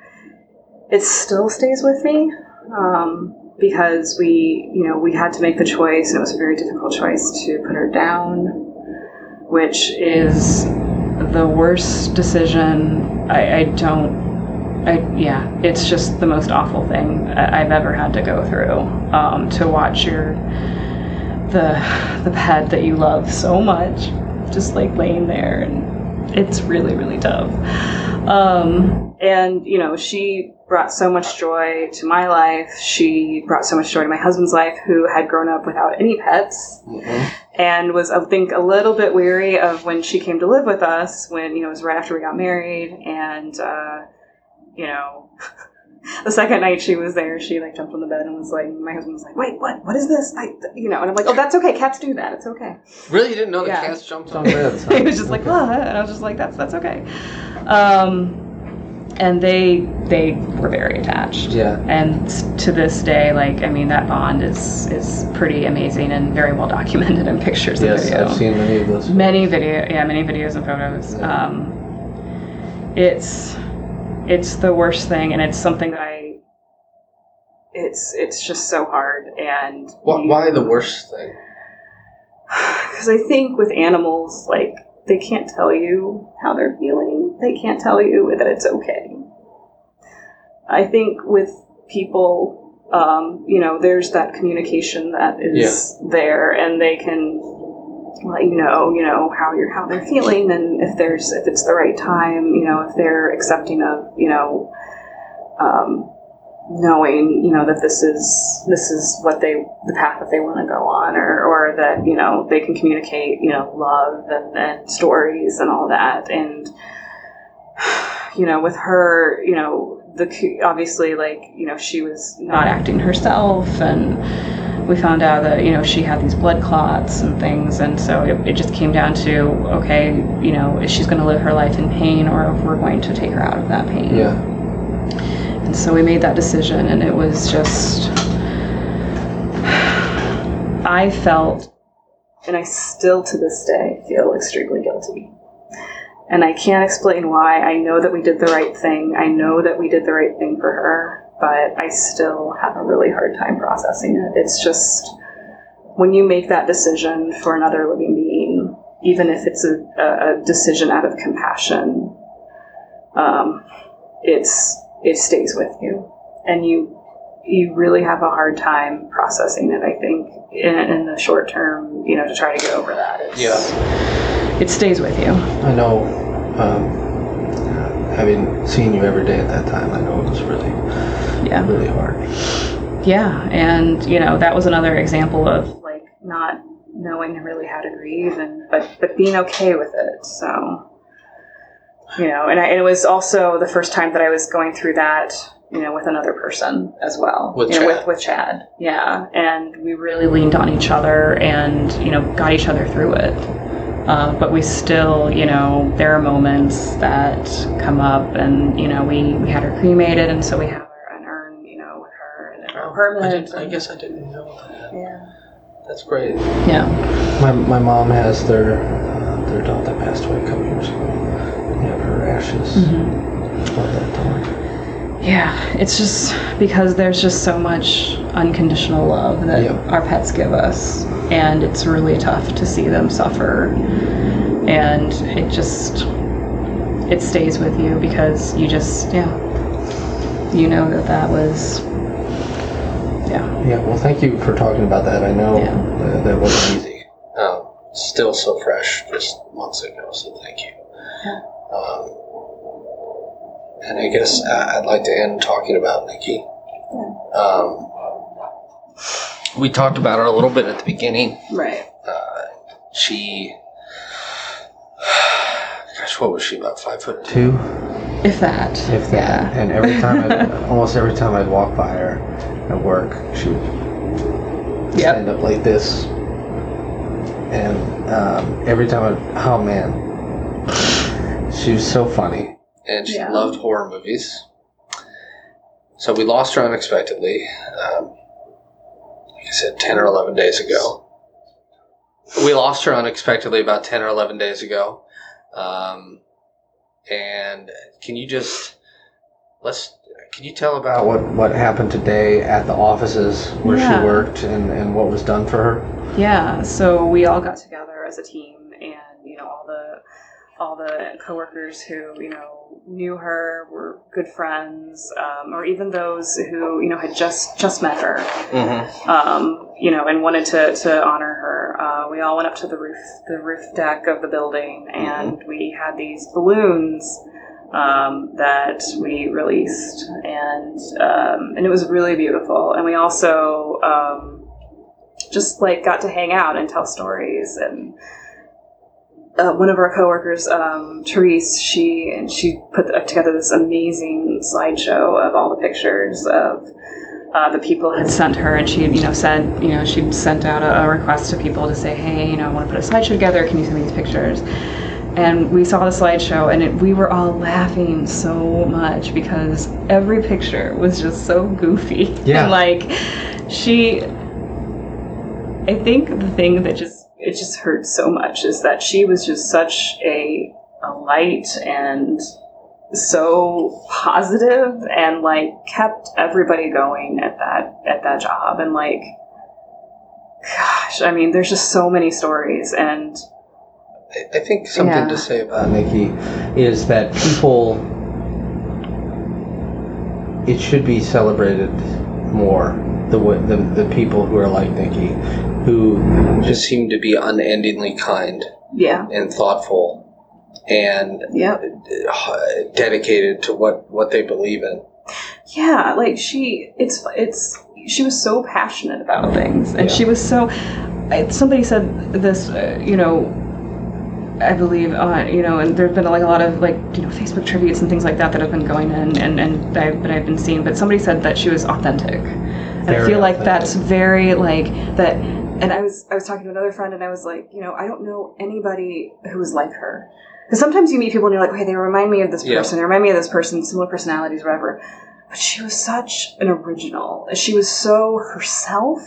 it still stays with me um, because we you know we had to make the choice, it was a very difficult choice to put her down, which is the worst decision. I, I don't. I, yeah, it's just the most awful thing I've ever had to go through. Um, to watch your the the pet that you love so much just like laying there, and it's really really tough. Um, and you know, she brought so much joy to my life. She brought so much joy to my husband's life, who had grown up without any pets Mhm. and was I think a little bit weary of when she came to live with us when you know it was right after we got married. And uh, you know [laughs] the second night she was there she like jumped on the bed and was like my husband was like wait what? What is this? I you know and I'm like oh that's okay. Cats do that. It's okay. Really, you didn't know the Yeah. cats jumped on beds? [laughs] he was just like ah, and I was just like that's that's okay. Um, and they they were very attached Yeah. and to this day like I mean that bond is is pretty amazing and very well documented in pictures and Yes, video I've seen many of those. many video yeah many videos and photos Yeah. um, it's it's the worst thing and it's something that i it's it's just so hard and Why, why the worst thing? [sighs] because i think with animals like they can't tell you how they're feeling. They can't tell you that it's okay. I think with people um, you know there's that communication that is there and they can let you know, you know, how you're how they're feeling and if there's if it's the right time, you know, if they're accepting of, you know, um, knowing, you know, that this is this is what they the path that they want to go on or or that, you know, they can communicate, you know, love and, and stories and all that. And [sighs] you know, with her, you know, the obviously like, you know, she was not acting herself and we found out that you know she had these blood clots and things and so it, it just came down to okay you know if she's going to live her life in pain or if we're going to take her out of that pain Yeah. And so we made that decision and it was just i felt and i still to this day feel extremely guilty. And i can't explain why. I know that we did the right thing. I know that we did the right thing for her but I still have a really hard time processing it. It's just when you make that decision for another living being, even if it's a, a decision out of compassion, um, it's it stays with you, and you you really have a hard time processing it. I think in, in the short term, you know, to try to get over that. It's, Yeah. it stays with you. I know, um, having seen you every day at that time, I know it was really, Yeah. really hard. Yeah, and you know that was another example of like not knowing really how to grieve, and but but being okay with it. So, you know, and, I, and it was also the first time that I was going through that, you know, with another person as well, With you know, Chad. with with Chad. Yeah, and we really leaned on each other, and you know, got each other through it. Uh, but we still, you know, there are moments that come up, and you know, we we had her cremated, and so we have her an urn, you know, with her and her I, permanent. didn't, I guess I didn't know that. Yeah. That's great. Yeah. My, my mom has their their dog that passed away a couple years ago. They have her ashes. Mm-hmm. That. Yeah, it's just because there's just so much unconditional love that Yep. our pets give us, and it's really tough to see them suffer. And it just it stays with you because you just yeah, you know that that was yeah Yeah, well, thank you for talking about that. I know Yeah. that, that wasn't easy. Still so fresh just months ago, so thank you. Um, and I guess uh, I'd like to end talking about Nikki. Um, we talked about her a little bit at the beginning. Right. Uh, she, gosh, what was she about five foot two? If that. If that. And every time, I'd, [laughs] almost every time I'd walk by her at work, she would Yep. stand up like this. And um, every time, I, oh man, she was so funny, and she Yeah. loved horror movies. So we lost her unexpectedly. Um, like I said, ten or eleven days ago. We lost her unexpectedly about ten or eleven days ago. Um, and can you just let's can you tell about what what happened today at the offices where Yeah. she worked and and what was done for her? Yeah, so we all got together as a team, and you know all the all the coworkers who you know knew her were good friends, um, or even those who you know had just just met her, Mm-hmm. um, you know, and wanted to to honor her. Uh, we all went up to the roof the roof deck of the building, and we had these balloons. Um, that we released, and um, and it was really beautiful. And we also um, just like got to hang out and tell stories. And uh, one of our coworkers um, Therese she and she put together this amazing slideshow of all the pictures of uh, the people had sent her. And she you know said you know she'd sent out a, a request to people to say hey you know I want to put a slideshow together. Can you send me these pictures and we saw the slideshow and it, we were all laughing so much because every picture was just so goofy [laughs] Yeah. and like she I think the thing that just it just hurt so much is that she was just such a a light and so positive and like kept everybody going at that at that job and like gosh I mean there's just so many stories and I- I think something Yeah. to say about Nikki is that people it should be celebrated more the the, the people who are like Nikki who just seem to be unendingly kind yeah and thoughtful and yeah uh, dedicated to what what they believe in. yeah like she it's it's she was so passionate about things and Yeah. she was so somebody said this uh, you know i believe uh, you know and there's been like a lot of like you know facebook tributes and things like that that have been going in and and I've, that i've been seeing but somebody said that she was authentic and i Very feel like authentic. that's very like that and i was i was talking to another friend and i was like you know i don't know anybody who is like her because sometimes you meet people and you're like okay they remind me of this Yeah. person they remind me of this person similar personalities whatever but she was such an original. She was so herself.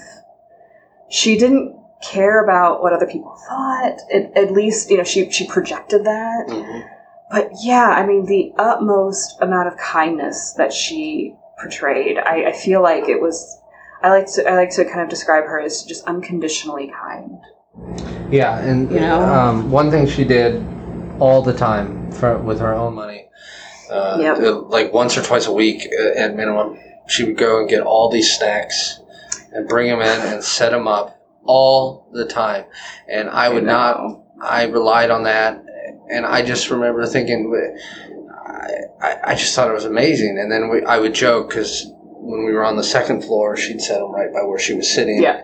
She didn't care about what other people thought. At, at least, you know, she she projected that. But yeah, I mean, the utmost amount of kindness that she portrayed. I, I feel like it was. I like to I like to kind of describe her as just unconditionally kind. Yeah, and You know? um, one thing she did all the time for with her own money, uh, Yep. like once or twice a week uh, at minimum, she would go and get all these snacks and bring them in and set them up all the time. And I would not. I relied on that, and I just remember thinking, I, I, I just thought it was amazing. And then we, I would joke because when we were on the second floor, she'd set them right by where she was sitting. Yeah.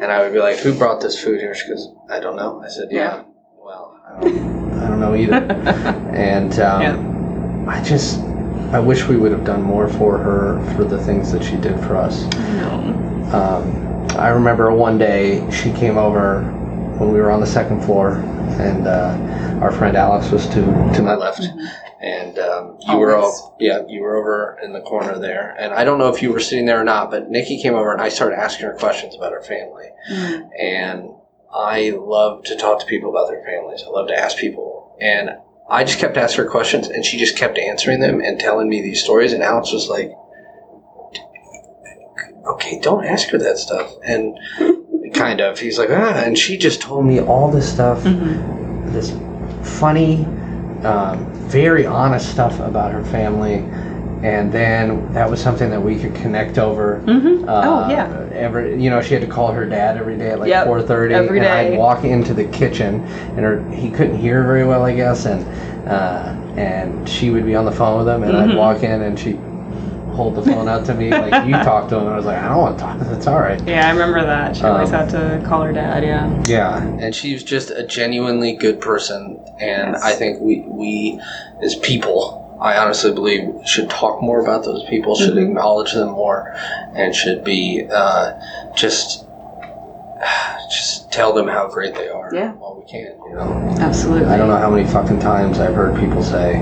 And I would be like, "Who brought this food here?" She goes, "I don't know." I said, "Yeah, Yeah. well, I don't, I don't know either." [laughs] and um, I just, I wish we would have done more for her for the things that she did for us. No. Um, I remember one day she came over when we were on the second floor, and uh, our friend Alex was to to my left, and um, you were all yeah you were over in the corner there, and I don't know if you were sitting there or not, but Nikki came over and I started asking her questions about her family, Mm. and I love to talk to people about their families. I love to ask people, and I just kept asking her questions, and she just kept answering them and telling me these stories, and Alex was like. Okay, don't ask her that stuff. And [laughs] kind of, he's like, ah, and she just told me all this stuff, Mhm. this funny, um, very honest stuff about her family, and then that was something that we could connect over. Mhm. Uh, oh yeah. Every, you know, she had to call her dad every day at like Yep, four thirty, and day. I'd walk into the kitchen, and her he couldn't hear very well, I guess, and uh, and she would be on the phone with him, and I'd Mhm. walk in, and she, hold the phone out to me like you [laughs] talked to him. I was like, I don't want to talk. It's all right. Yeah, I remember that. She always Um, had to call her dad. Yeah. Yeah, and she's just a genuinely good person, and Yes. I think we we as people, I honestly believe, should talk more about those people, should Mhm. acknowledge them more, and should be uh, just [sighs] just tell them how great they are. Yeah. while we can, you know. Absolutely. I don't know how many fucking times I've heard people say,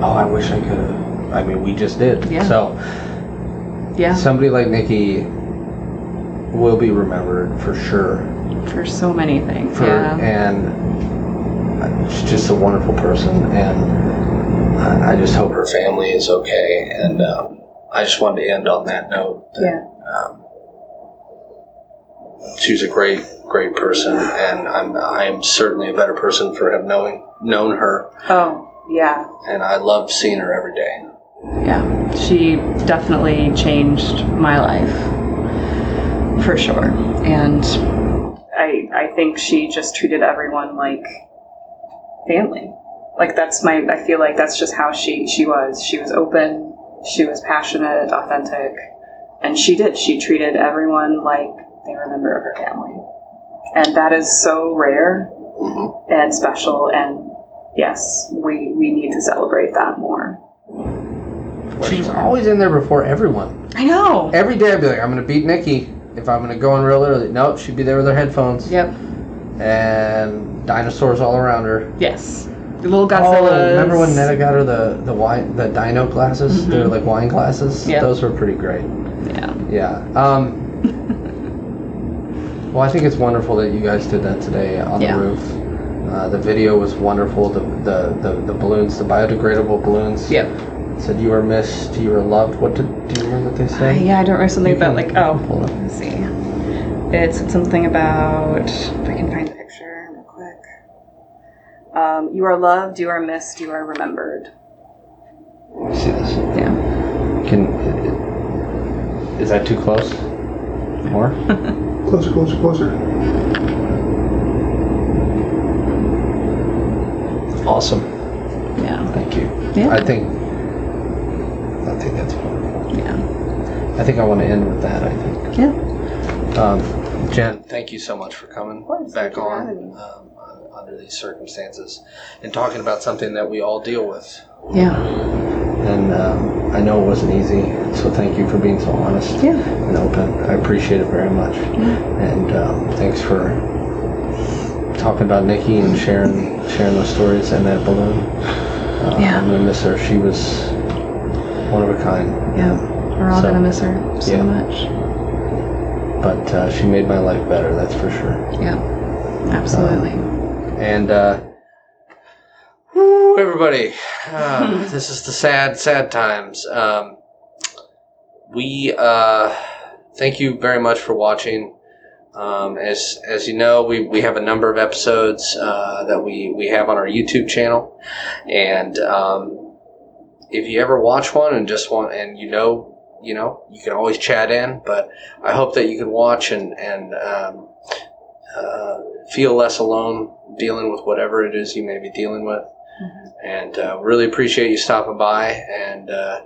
"Oh, I wish I could have." I mean, we just did. Yeah. So Yeah. somebody like Nikki will be remembered for sure. For so many things. For yeah. and she's just a wonderful person, and I just hope her family is okay. And um, I just wanted to end on that note. that, Yeah. Um, she's a great, great person, and I'm I'm certainly a better person for have knowing known her, Oh, yeah. and I love seeing her every day. Yeah. She definitely changed my life. For sure. And I I think she just treated everyone like family. Like that's my I feel like that's just how she she was. She was open, she was passionate, authentic, and she did. She treated everyone like they were a member of her family. And that is so rare hmm and special and yes, we we need to celebrate that more. She was always in there before everyone. I know. Every day I'd be like, I'm gonna beat Nikki if I'm gonna go in real early. Nope, she'd be there with her headphones Yep. and dinosaurs all around her. Yes. The little Oh, remember when Netta got her the the wine the dino glasses? They were like wine glasses. Mm-hmm. Yeah. Those were pretty great. Yeah. Yeah. Um, [laughs] well, I think it's wonderful that you guys did that today on Yeah. the roof. Uh, the video was wonderful. The, the, the, the balloons, the biodegradable balloons. Yep. Said you are missed, you are loved. What did, do you remember what they Uh, say? yeah, I don't remember something about like oh, pull it. let's see. It said something about if I can find the picture real quick. Um, you are loved, you are missed, you are remembered. Let me see this. Yeah. Can is that too close? More? [laughs] Closer, closer, closer. awesome. Yeah. Thank you. Yeah. I think. I think that's wonderful. Yeah. I think I want to end with that. I think. Yeah. Um, Jen, thank you so much for coming course, back thank you for on having me. um, uh, under these circumstances and talking about something that we all deal with. Yeah. And um, I know it wasn't easy, so thank you for being so honest Yeah. and open. I appreciate it very much. And um, thanks for talking about Nikki and sharing sharing those stories and that balloon. Uh, Yeah. I'm gonna miss her. She was one of a kind. Yeah. We're all So, gonna miss her so yeah. much. But uh, she made my life better. That's for sure. Yeah. Absolutely. And uh, whew, everybody, uh, [laughs] this is the sad, sad times. Um, we uh, thank you very much for watching. Um, as as you know, we, we have a number of episodes uh, that we, we have on our YouTube channel, and um, if you ever watch one and just want and you know you know you can always chat in, but I hope that you can watch and and um, uh, feel less alone dealing with whatever it is you may be dealing with. And uh, really appreciate you stopping by, and uh,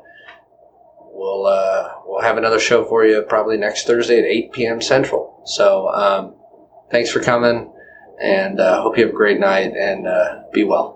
we'll uh, we'll have another show for you probably next Thursday at 8 p.m. Central. So um, thanks for coming, and uh, hope you have a great night, and uh, be well.